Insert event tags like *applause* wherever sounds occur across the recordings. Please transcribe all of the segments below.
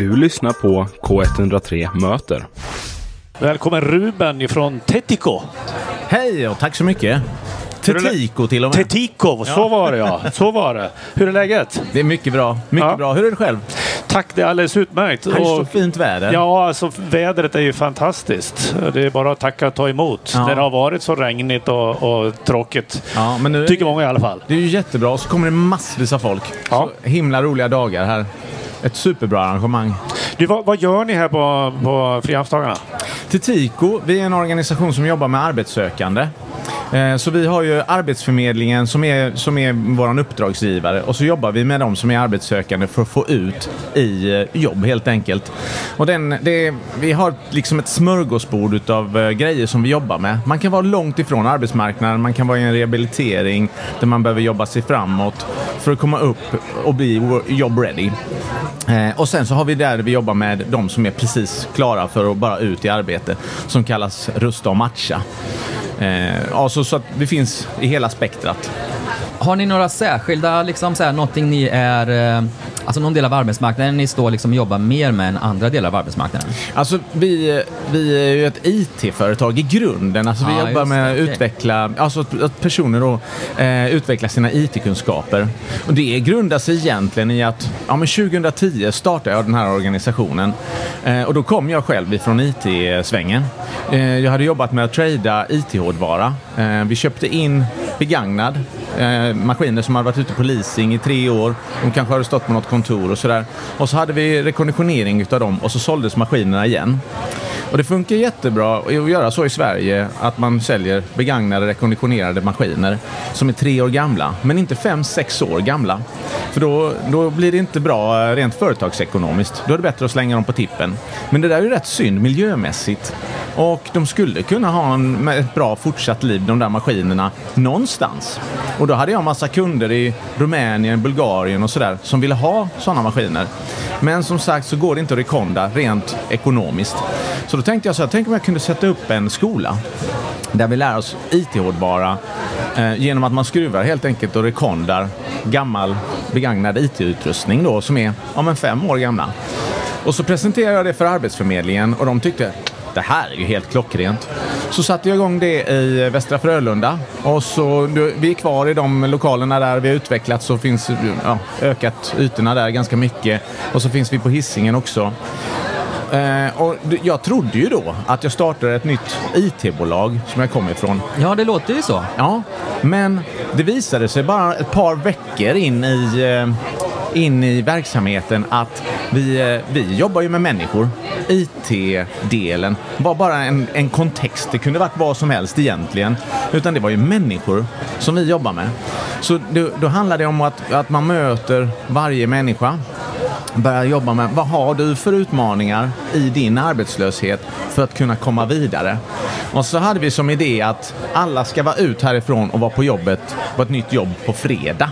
Du lyssnar på K103 Möter. Välkommen Ruben ifrån Tetico. Hej och tack så mycket. Tetiko till och med. Tetico, så Ja. var det ja. Så var det. Hur är läget? Det är mycket bra. Mycket Ja. bra. Hur är det själv? Tack, det är alldeles utmärkt. Det är så Och- fint väder. Ja, alltså vädret är ju fantastiskt. Det är bara att tacka och ta emot. Ja. Det har varit så regnigt och, och tråkigt. Ja, men nu, Tycker många i alla fall. det är ju jättebra. Så kommer det massvis av folk. Ja. Så himla roliga dagar här. Ett superbra arrangemang. Du, vad, vad gör ni här på, på Frihamnsdagarna? Tetiko, vi är en organisation som jobbar med arbetssökande. Eh, så vi har ju Arbetsförmedlingen som är, som är vår uppdragsgivare och så jobbar vi med dem som är arbetssökande för att få ut i eh, jobb helt enkelt. Och den, det, vi har liksom ett smörgåsbord utav eh, grejer som vi jobbar med. Man kan vara långt ifrån arbetsmarknaden, man kan vara i en rehabilitering där man behöver jobba sig framåt för att komma upp och bli job ready. Och sen så har vi där vi jobbar med de som är precis klara för att bara ut i arbete som kallas rusta och matcha. Eh, alltså så att vi finns i hela spektrat. Har ni några särskilda, liksom så här, någonting ni är, eh, alltså någon del av arbetsmarknaden ni står liksom och jobbar mer med än andra delar av arbetsmarknaden? Alltså vi, vi är ju ett IT-företag i grunden. Alltså vi Ja, jobbar med att okej. utveckla, alltså att, att personer då eh, utvecklar sina IT-kunskaper. Och det grundar sig egentligen i att ja, men 2010 startade jag den här organisationen. Eh, och då kom jag själv ifrån IT-svängen. Eh, jag hade jobbat med att trada IT-hårdvara. Eh, vi köpte in begagnad eh, maskiner som hade varit ute på leasing i tre år. De kanske hade stått på något kontor och sådär. Och så hade vi rekonditionering utav dem och så såldes maskinerna igen. Och det funkar jättebra att göra så i Sverige att man säljer begagnade rekonditionerade maskiner som är tre år gamla, men inte fem, sex år gamla. För då, då blir det inte bra eh, rent företagsekonomiskt. Då är det bättre att slänga dem på tippen. Men det där är ju rätt synd miljömässigt. Och de skulle kunna ha en, ett bra fortsatt liv, de där maskinerna, någonstans. Och då hade jag massa kunder i Rumänien, Bulgarien och sådär som ville ha sådana maskiner. Men som sagt så går det inte att rekonda rent ekonomiskt. Så då tänkte jag så här, tänk om jag kunde sätta upp en skola där vi lär oss IT-hårdvara eh, genom att man skruvar helt enkelt och rekondar gammal begagnad IT-utrustning då som är ja, men fem år gamla. Och så presenterade jag det för Arbetsförmedlingen och de tyckte det här är ju helt klockrent. Så satte jag igång det i Västra Frölunda och så, vi är kvar i de lokalerna där vi har utvecklats och finns ja, ökat ytorna där ganska mycket. Och så finns vi på hissingen också. Eh, och jag trodde ju då att jag startade ett nytt IT-bolag som jag kom ifrån. Ja, det låter ju så. Ja, men det visade sig bara ett par veckor in i, eh, in i verksamheten att vi, eh, vi jobbar ju med människor. IT-delen var bara en, en kontext. Det kunde varit vad som helst egentligen. Utan det var ju människor som vi jobbar med. Så då, då handlar det om att, att man möter varje människa börja jobba med vad har du för utmaningar i din arbetslöshet för att kunna komma vidare. Och så hade vi som idé att alla ska vara ut härifrån och vara på jobbet på ett nytt jobb på fredag.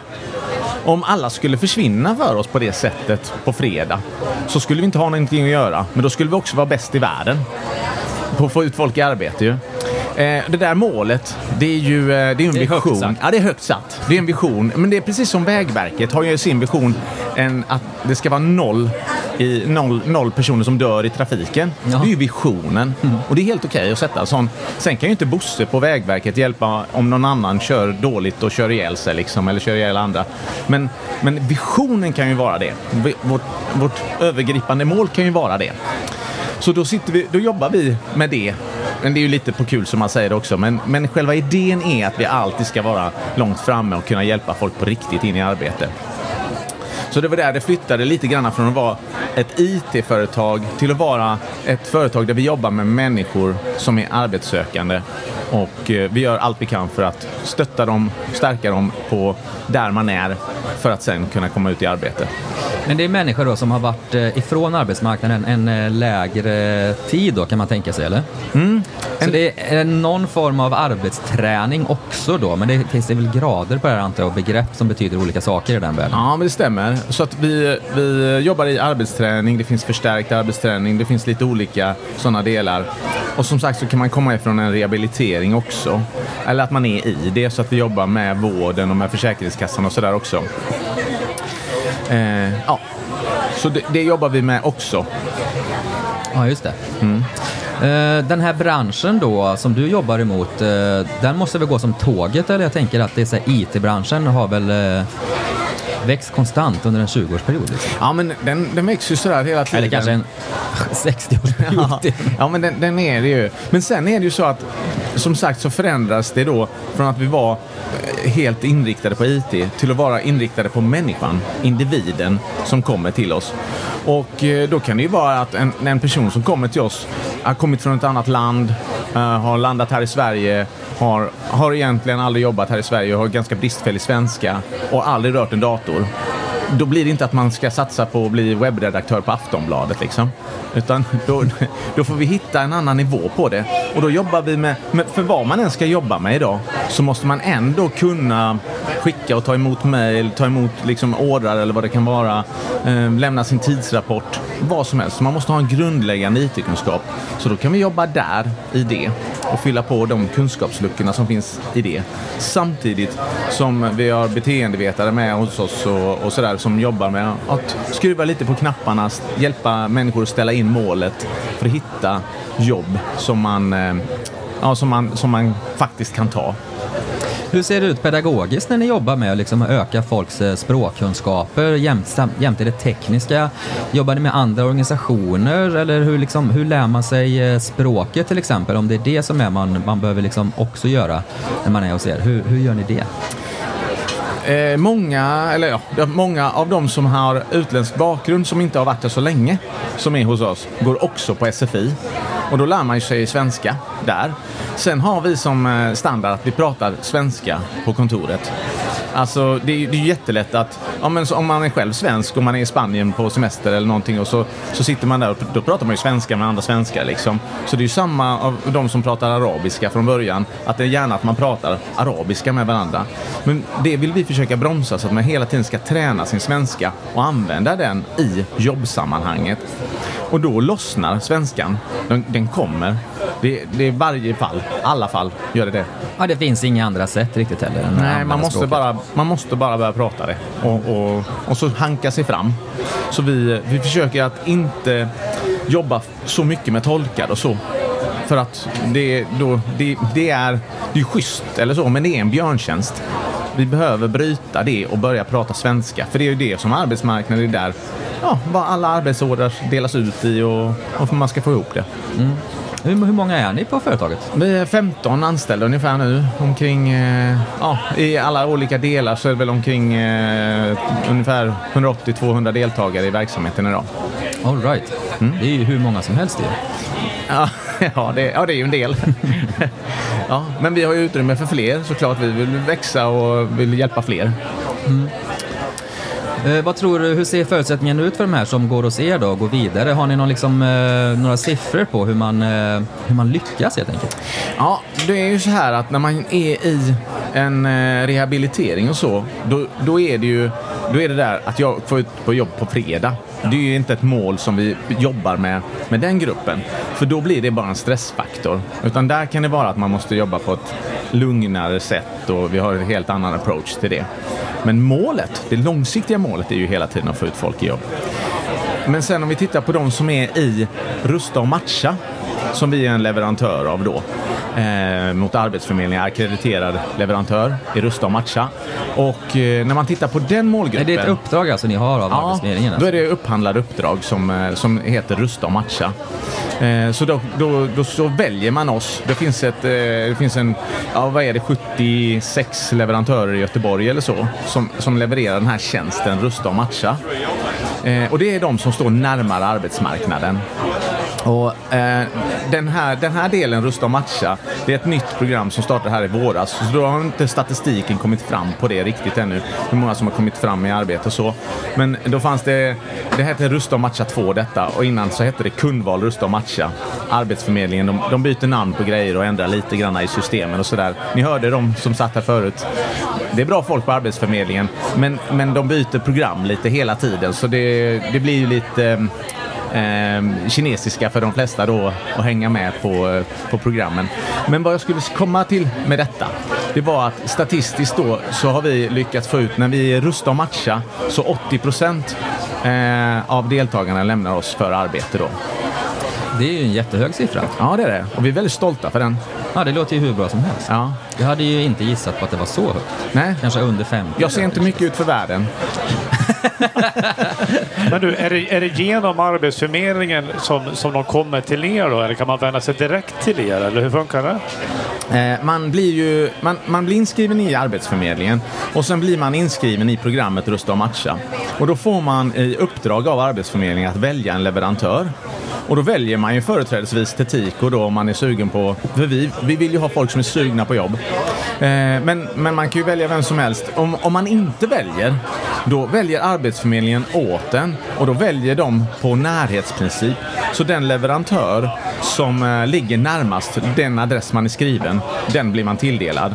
Om alla skulle försvinna för oss på det sättet på fredag så skulle vi inte ha någonting att göra. Men då skulle vi också vara bäst i världen på att få ut folk i arbete ju. Eh, det där målet, det är ju eh, det är en Det är vision. Ja, det är högt satt. Det är en vision. Men det är precis som Vägverket har ju sin vision en, att det ska vara noll, i, noll, noll personer som dör i trafiken. Ja. Det är ju visionen. Och det är helt okej att sätta sån. Sen kan ju inte Bosse på Vägverket hjälpa om någon annan kör dåligt och kör ihjäl sig liksom, eller kör ihjäl andra. Men, men visionen kan ju vara det. Vårt, vårt övergripande mål kan ju vara det. Så då, sitter vi, då jobbar vi med det. Men det är ju lite på kul som man säger det också. Men, men själva idén är att vi alltid ska vara långt framme och kunna hjälpa folk på riktigt in i arbete. Så det var där det flyttade lite grann från att vara ett IT-företag till att vara ett företag där vi jobbar med människor som är arbetssökande. Och eh, vi gör allt vi kan för att stötta dem, stärka dem på där man är för att sen kunna komma ut i arbete. Men det är människor då som har varit eh, ifrån arbetsmarknaden en eh, lägre tid då kan man tänka sig, eller? Så det är någon form av arbetsträning också då, men det finns det väl grader på det här antar jag, och begrepp som betyder olika saker i den världen? Ja, men det stämmer. Så att vi, vi jobbar i arbetsträning, det finns förstärkt arbetsträning, det finns lite olika sådana delar. Och som sagt så kan man komma ifrån en rehabilitering också. Eller att man är i det, så att vi jobbar med vården och med Försäkringskassan och sådär också. Eh, ja. Så det, det jobbar vi med också. Ja, just det. Mm. Eh, Den här branschen då som du jobbar emot, eh, den måste väl gå som tåget eller? Jag tänker att det är så IT-branschen har väl eh, växt konstant under en 20-årsperiod. Liksom. Ja, men den, den växer ju sådär hela tiden. Eller kanske en *laughs* 60-årsperiod. Ja, ja men den, den är det ju. Men sen är det ju så att som sagt så förändras det då från att vi var eh, helt inriktade på IT till att vara inriktade på människan, individen som kommer till oss. Och eh, då kan det ju vara att en, en person som kommer till oss har kommit från ett annat land, eh, har landat här i Sverige, har, har egentligen aldrig jobbat här i Sverige, har ganska bristfällig svenska och aldrig rört en dator då blir det inte att man ska satsa på att bli webbredaktör på Aftonbladet. Liksom. Utan då, då får vi hitta en annan nivå på det. Och då jobbar vi med, med, för vad man än ska jobba med idag, så måste man ändå kunna skicka och ta emot mejl, ta emot liksom ordrar eller vad det kan vara, eh, lämna sin tidsrapport, vad som helst. Så man måste ha en grundläggande IT-kunskap. Så då kan vi jobba där i det och fylla på de kunskapsluckorna som finns i det. Samtidigt som vi har beteendevetare med hos oss och, och sådär som jobbar med att skruva lite på knapparna, hjälpa människor att ställa in målet för att hitta jobb som man, eh, ja, som man, som man faktiskt kan ta. Hur ser det ut pedagogiskt när ni jobbar med att liksom öka folks eh, språkkunskaper jämte, jämt det tekniska? Jobbar ni med andra organisationer eller hur, liksom, hur lär man sig eh, språket till exempel? Om det är det som är man, man behöver liksom också göra när man är hos er. Hur, hur gör ni det? Eh, många, eller ja, många av de som har utländsk bakgrund som inte har varit här så länge, som är hos oss, går också på SFI. Och då lär man ju sig svenska där. Sen har vi som eh, standard att vi pratar svenska på kontoret. Alltså det är, det är jättelätt att, ja, men så, om man är själv svensk och man är i Spanien på semester eller någonting och så, så sitter man där och då pratar man ju svenska med andra svenskar liksom. Så det är ju samma av de som pratar arabiska från början, att det är gärna att man pratar arabiska med varandra. Men det vill vi försöka bromsa så att man hela tiden ska träna sin svenska och använda den i jobbsammanhanget. Och då lossnar svenskan. Den, den kommer. Det, det är varje fall, alla fall gör det det. Ja, det finns inga andra sätt riktigt heller. än att Nej, använda man måste, språket. bara, man måste bara börja prata det och, och, och så hanka sig fram. Så vi, vi försöker att inte jobba så mycket med tolkar och så. För att det, då, det, det är det är schysst eller så, men det är en björntjänst. Vi behöver bryta det och börja prata svenska. För det är ju det som arbetsmarknaden är där ja, vad alla arbetsordrar delas ut i och, och man ska få ihop det. Hur, hur många är ni på företaget? Vi är 15 anställda ungefär nu. Omkring, eh, ja, I alla olika delar så är det väl omkring eh, ungefär 180-200 deltagare i verksamheten idag. All right. Det är ju hur många som helst. Ja, *laughs* ja, det, ja, det är ju en del. *laughs* ja, men vi har ju utrymme för fler såklart. Vi vill växa och vill hjälpa fler. Eh, vad tror du, hur ser förutsättningarna ut för de här som går hos er då och går vidare? Har ni någon, liksom, eh, några siffror på hur man, eh, hur man lyckas helt enkelt? Ja, det är ju så här att när man är i en eh, rehabilitering och så, då, då är det ju då är det där att jag får ut på jobb på fredag. Det är ju inte ett mål som vi jobbar med med den gruppen. För då blir det bara en stressfaktor. Utan där kan det vara att man måste jobba på ett lugnare sätt och vi har en helt annan approach till det. Men målet, det långsiktiga målet är ju hela tiden att få ut folk i jobb. Men sen om vi tittar på de som är i Rusta och matcha, som vi är en leverantör av då, eh, mot Arbetsförmedlingen, akkrediterad leverantör i Rusta och matcha. Och eh, när man tittar på den Är målgruppen... det ett uppdrag alltså ni har av Arbetsförmedlingen? då Alltså? är det upphandlade uppdrag som, eh, som heter Rusta och matcha. Eh, Så då, då, då så väljer man oss. Det finns, ett, eh, det finns en, ja, vad är det, 76 leverantörer i Göteborg eller så som, som levererar den här tjänsten Rusta och matcha. Eh, Och det är de som står närmare arbetsmarknaden. Och, eh, den, här, den här delen, Rusta och matcha, det är ett nytt program som startade här i våras. Så då har inte statistiken kommit fram på det riktigt ännu. Hur många som har kommit fram i arbete och så. Men då fanns det, det hette Rusta och matcha 2 detta och innan så hette det Kundval Rusta och matcha. Arbetsförmedlingen, de, de byter namn på grejer och ändrar lite grann i systemen och sådär. Ni hörde de som satt här förut. Det är bra folk på Arbetsförmedlingen, men, men de byter program lite hela tiden så det, det blir ju lite eh, kinesiska för de flesta då att hänga med på, på programmen. Men vad jag skulle komma till med detta, det var att statistiskt då så har vi lyckats få ut, när vi rustar och matcha, så 80 procent eh, av deltagarna lämnar oss för arbete då. Det är ju en jättehög siffra. Ja, det är det. Och vi är väldigt stolta för den. Ja, det låter ju hur bra som helst. Ja. Jag hade ju inte gissat på att det var så högt. Nej, Kanske under 50. jag ser inte mycket ut för världen. *laughs* Men du, är det, är det genom Arbetsförmedlingen som, som de kommer till er då? Eller kan man vända sig direkt till er? Eller hur funkar det? Eh, man, blir ju, man, man blir inskriven i Arbetsförmedlingen och sen blir man inskriven i programmet Rusta och matcha. Och då får man i uppdrag av Arbetsförmedlingen att välja en leverantör. Och då väljer man ju företrädesvis Tetiko då om man är sugen på, för vi, vi vill ju ha folk som är sugna på jobb. Eh, men, men man kan ju välja vem som helst. Om, om man inte väljer, då väljer Arbetsförmedlingen åt en och då väljer de på närhetsprincip. Så den leverantör som eh, ligger närmast den adress man är skriven, den blir man tilldelad.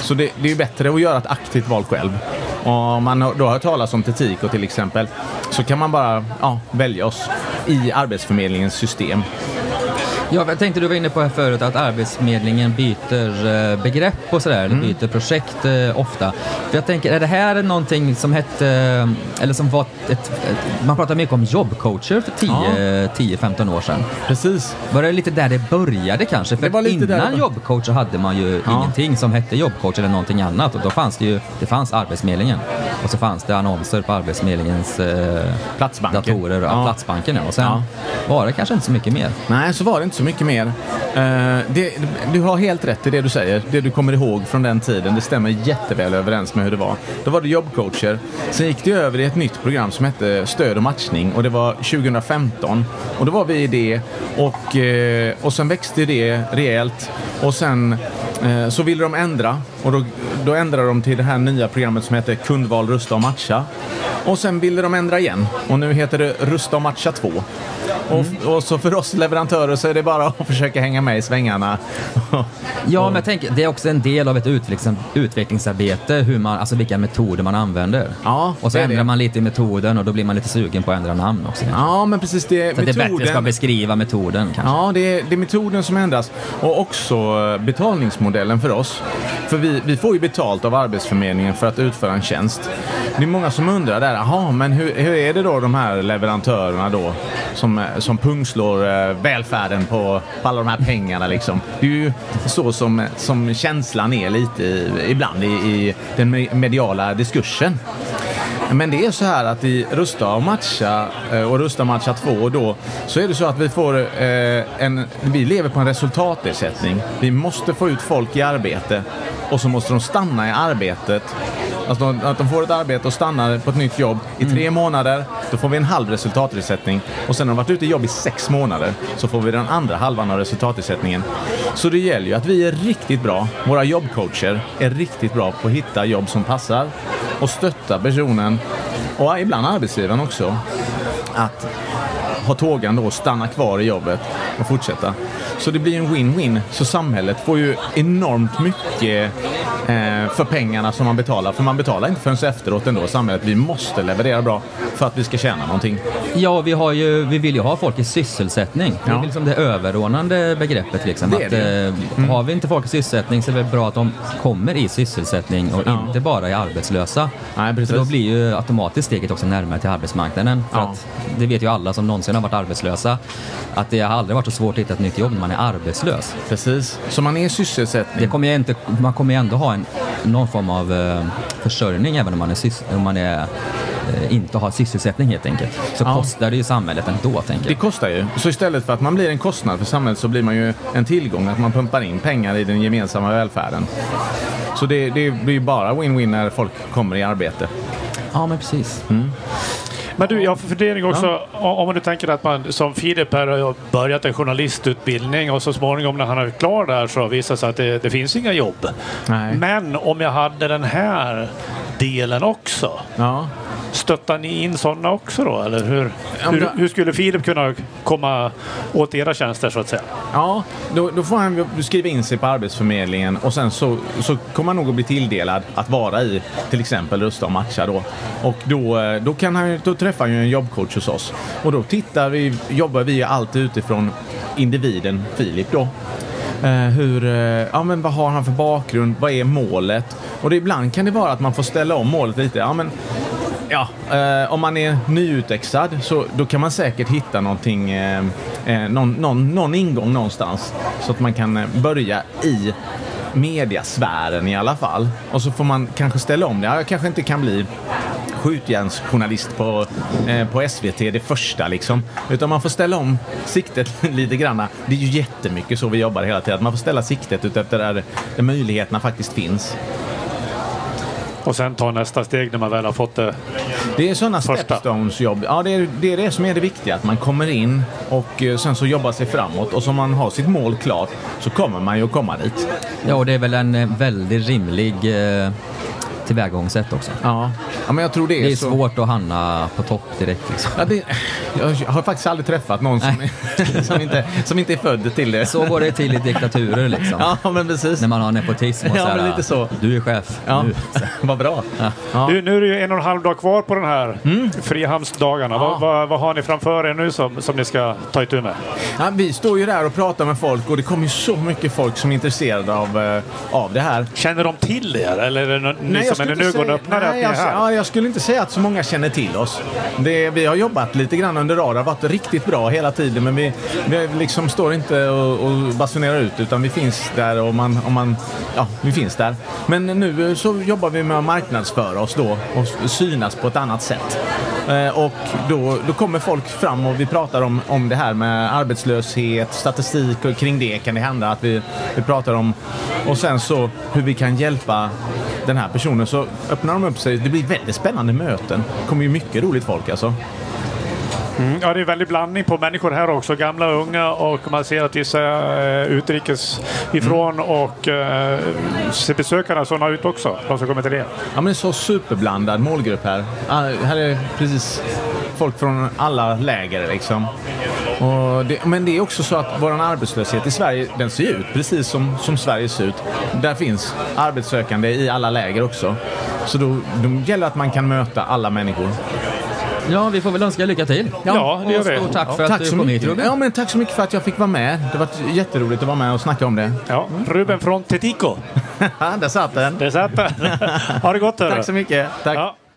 Så det, det är ju bättre att göra ett aktivt val själv. Och om man då har hört talas om Tetiko till exempel så kan man bara ja, välja oss i Arbetsförmedlingens system. Ja, jag tänkte du var inne på här förut att Arbetsförmedlingen byter eh, begrepp och sådär, eller byter projekt eh, ofta. För jag tänker, är det här någonting som hette, eh, eller som var ett, ett man pratar mycket om jobbcoacher för 10-15 år sedan. Precis. Var det lite där det började kanske? För innan det- jobbcoach så hade man ju Ja. ingenting som hette jobbcoach eller någonting annat. Och då fanns det ju, det fanns Arbetsförmedlingen. Och så fanns det annonser på Arbetsförmedlingens eh, Platsbanken. datorer, ja. Ja. Platsbanken ja. Och sen Ja. var det kanske inte så mycket mer. Nej, så var det inte så mycket mer. Uh, det, du har helt rätt i det du säger. Det du kommer ihåg från den tiden, det stämmer jätteväl överens med hur det var. Då var det jobbcoacher. Sen gick det över i ett nytt program som hette Stöd och matchning och det var 2015. Och då var vi i det och, uh, och sen växte det rejält. Och sen uh, så ville de ändra och då, då ändrade de till det här nya programmet som heter Kundval, rusta och matcha. Och sen ville de ändra igen och nu heter det Rusta och matcha 2. Och, och så för oss leverantörer så är det bara att försöka hänga med i svängarna. *laughs* Ja, men jag tänker, det är också en del av ett utvecklings, utvecklingsarbete, hur man, alltså vilka metoder man använder. Ja, och så är ändrar det. man lite i metoden och då blir man lite sugen på att ändra namn också. kanske. Ja, men precis. Det, Så att det bättre ska beskriva metoden kanske. Ja, det är, det är metoden som ändras och också betalningsmodellen för oss. För vi, vi får ju betalt av Arbetsförmedlingen för att utföra en tjänst. Det är många som undrar där, jaha, men hur, hur är det då de här leverantörerna då som, som pungslår eh, välfärden på, på alla de här pengarna liksom? Det är ju så som, som känslan är lite i, ibland i, i den mediala diskursen. Men det är så här att i Rusta och matcha eh, och Rusta och matcha 2 då så är det så att vi får eh, en, vi lever på en resultatersättning. Vi måste få ut folk i arbete och så måste de stanna i arbetet. Alltså de- att de får ett arbete och stannar på ett nytt jobb i tre månader, då får vi en halv resultatersättning. Och sen har de varit ute i jobb i sex månader, så får vi den andra halvan av resultatersättningen. Så det gäller ju att vi är riktigt bra, våra jobbcoacher är riktigt bra på att hitta jobb som passar och stötta personen, och ibland arbetsgivaren också, att ha tågan då och stanna kvar i jobbet och fortsätta. Så det blir en win-win. Så samhället får ju enormt mycket eh, för pengarna som man betalar. För man betalar inte förrän efteråt ändå, samhället. Vi måste leverera bra för att vi ska tjäna någonting. Ja, vi, har ju, vi vill ju ha folk i sysselsättning. Det är Ja. liksom det överordnande begreppet. Liksom. Det att, det. eh, Har vi inte folk i sysselsättning så är det bra att de kommer i sysselsättning och Ja. inte bara är arbetslösa. Nej, precis. För då blir ju automatiskt steget också närmare till arbetsmarknaden. För Ja. att, det vet ju alla som någonsin har varit arbetslösa, att det har aldrig varit så svårt att hitta ett nytt jobb när man är arbetslös. Precis. Så man är i sysselsättning. Det kommer inte, man kommer ju ändå ha en, någon form av eh, försörjning även om man, är, om man är, eh, inte har sysselsättning helt enkelt. Så Ja. kostar det ju samhället ändå, tänker Det kostar ju. Så istället för att man blir en kostnad för samhället så blir man ju en tillgång, att man pumpar in pengar i den gemensamma välfärden. Så det, det blir ju bara win-win när folk kommer i arbete. Ja, men precis. Men du, jag har fundering också. Om man nu tänker att man som Filip här har börjat en journalistutbildning och så småningom när han är klar där så visar det sig att det, det finns inga jobb. Nej. Men om jag hade den här delen också. Ja. Stöttar ni in sådana också då? Eller hur, hur, hur skulle Filip kunna komma åt era tjänster så att säga? Ja, då, då får han skriva in sig på Arbetsförmedlingen och sen så, så kommer han nog att bli tilldelad att vara i till exempel Rusta och matcha då. Och då, eh, då, kan han, ju- då träffar han ju en jobbcoach hos oss. Och då tittar vi, jobbar vi alltid utifrån individen Filip då. Eh, hur, eh, ja, men vad har han för bakgrund? Vad är målet? Och det, ibland kan det vara att man får ställa om målet lite. Ja, men Ja, eh, om man är nyutexad så då kan man säkert hitta någonting, eh, eh någon, någon, någon ingång någonstans så att man kan eh, börja i mediasfären i alla fall. Och så får man kanske ställa om det. Jag kanske inte kan bli skjutjärnsjournalist på, eh, på SVT det första liksom. Utan man får ställa om siktet *laughs* lite grann. Det är ju jättemycket så vi jobbar hela tiden. Man får ställa siktet ut efter där, där möjligheterna faktiskt finns. Och sen ta nästa steg när man väl har fått det. Det är sådana Första. stepstones jobb. Ja, det är, det är det som är det viktiga. Att man kommer in och eh, sen så jobbar sig framåt. Och så man har sitt mål klart så kommer man ju att komma dit. Ja, och det är väl en eh, väldigt rimlig eh, tillvägagångssätt också. Ja, ja men jag tror det är, Det är så. svårt att hamna på topp direkt. Liksom. Ja, det, jag har faktiskt aldrig träffat någon som, *laughs* som, inte, som inte är född till det. Så går det till i diktaturer liksom. Ja, men precis. När man har nepotism och Ja, så här, men lite så. Du är chef. Ja, Nu. *laughs* vad bra. Ja. Du, nu är det ju en och en halv dag kvar på den här Frihamnsdagarna. Vad, vad, vad har ni framför er nu som, som ni ska ta itu med? Ja, vi står ju där och pratar med folk och det kommer ju så mycket folk som är intresserade av, eh, av det här. Känner de till er eller är det ni som och säga- öppnar att ni är jag, här? ja, jag skulle inte säga att så många känner till oss. Det, vi har jobbat lite grann under radar, varit riktigt bra hela tiden men vi, vi liksom står inte och, och basunerar ut utan vi finns där och man, och man, ja, vi finns där. Men nu så jobbar vi med att marknadsföra oss då och synas på ett annat sätt. Eh, och då, då kommer folk fram och vi pratar om, om det här med arbetslöshet, statistik och kring det kan det hända att vi, vi pratar om och sen så hur vi kan hjälpa den här personen så öppnar de upp sig. Det blir väldigt spännande möten. Det kommer ju mycket roligt folk alltså. Mm, Ja, det är väldigt blandning på människor här också. Gamla och unga och man ser att vissa är utrikes ifrån och eh, ser besökarna sådana ut också. De som kommer till er. Ja men det så superblandad målgrupp här. Ah, här är precis folk från alla läger liksom. Och det, men det är också så att vår arbetslöshet i Sverige, den ser ut precis som, som Sverige ser ut. Där finns arbetssökande i alla läger också. Så då, då gäller det att man kan möta alla människor. Ja, vi får väl önska lycka till. Ja, det gör och vi. Stort tack för tack att du kom hit. Ruben. Ja, men tack så mycket för att jag fick vara med. Det var jätteroligt att vara med och snacka om det. Ja, Ruben från Tetico. *laughs* Där satt den. Det satt den. *laughs* Ha det gott. hörru. Tack så mycket. Tack. Ja.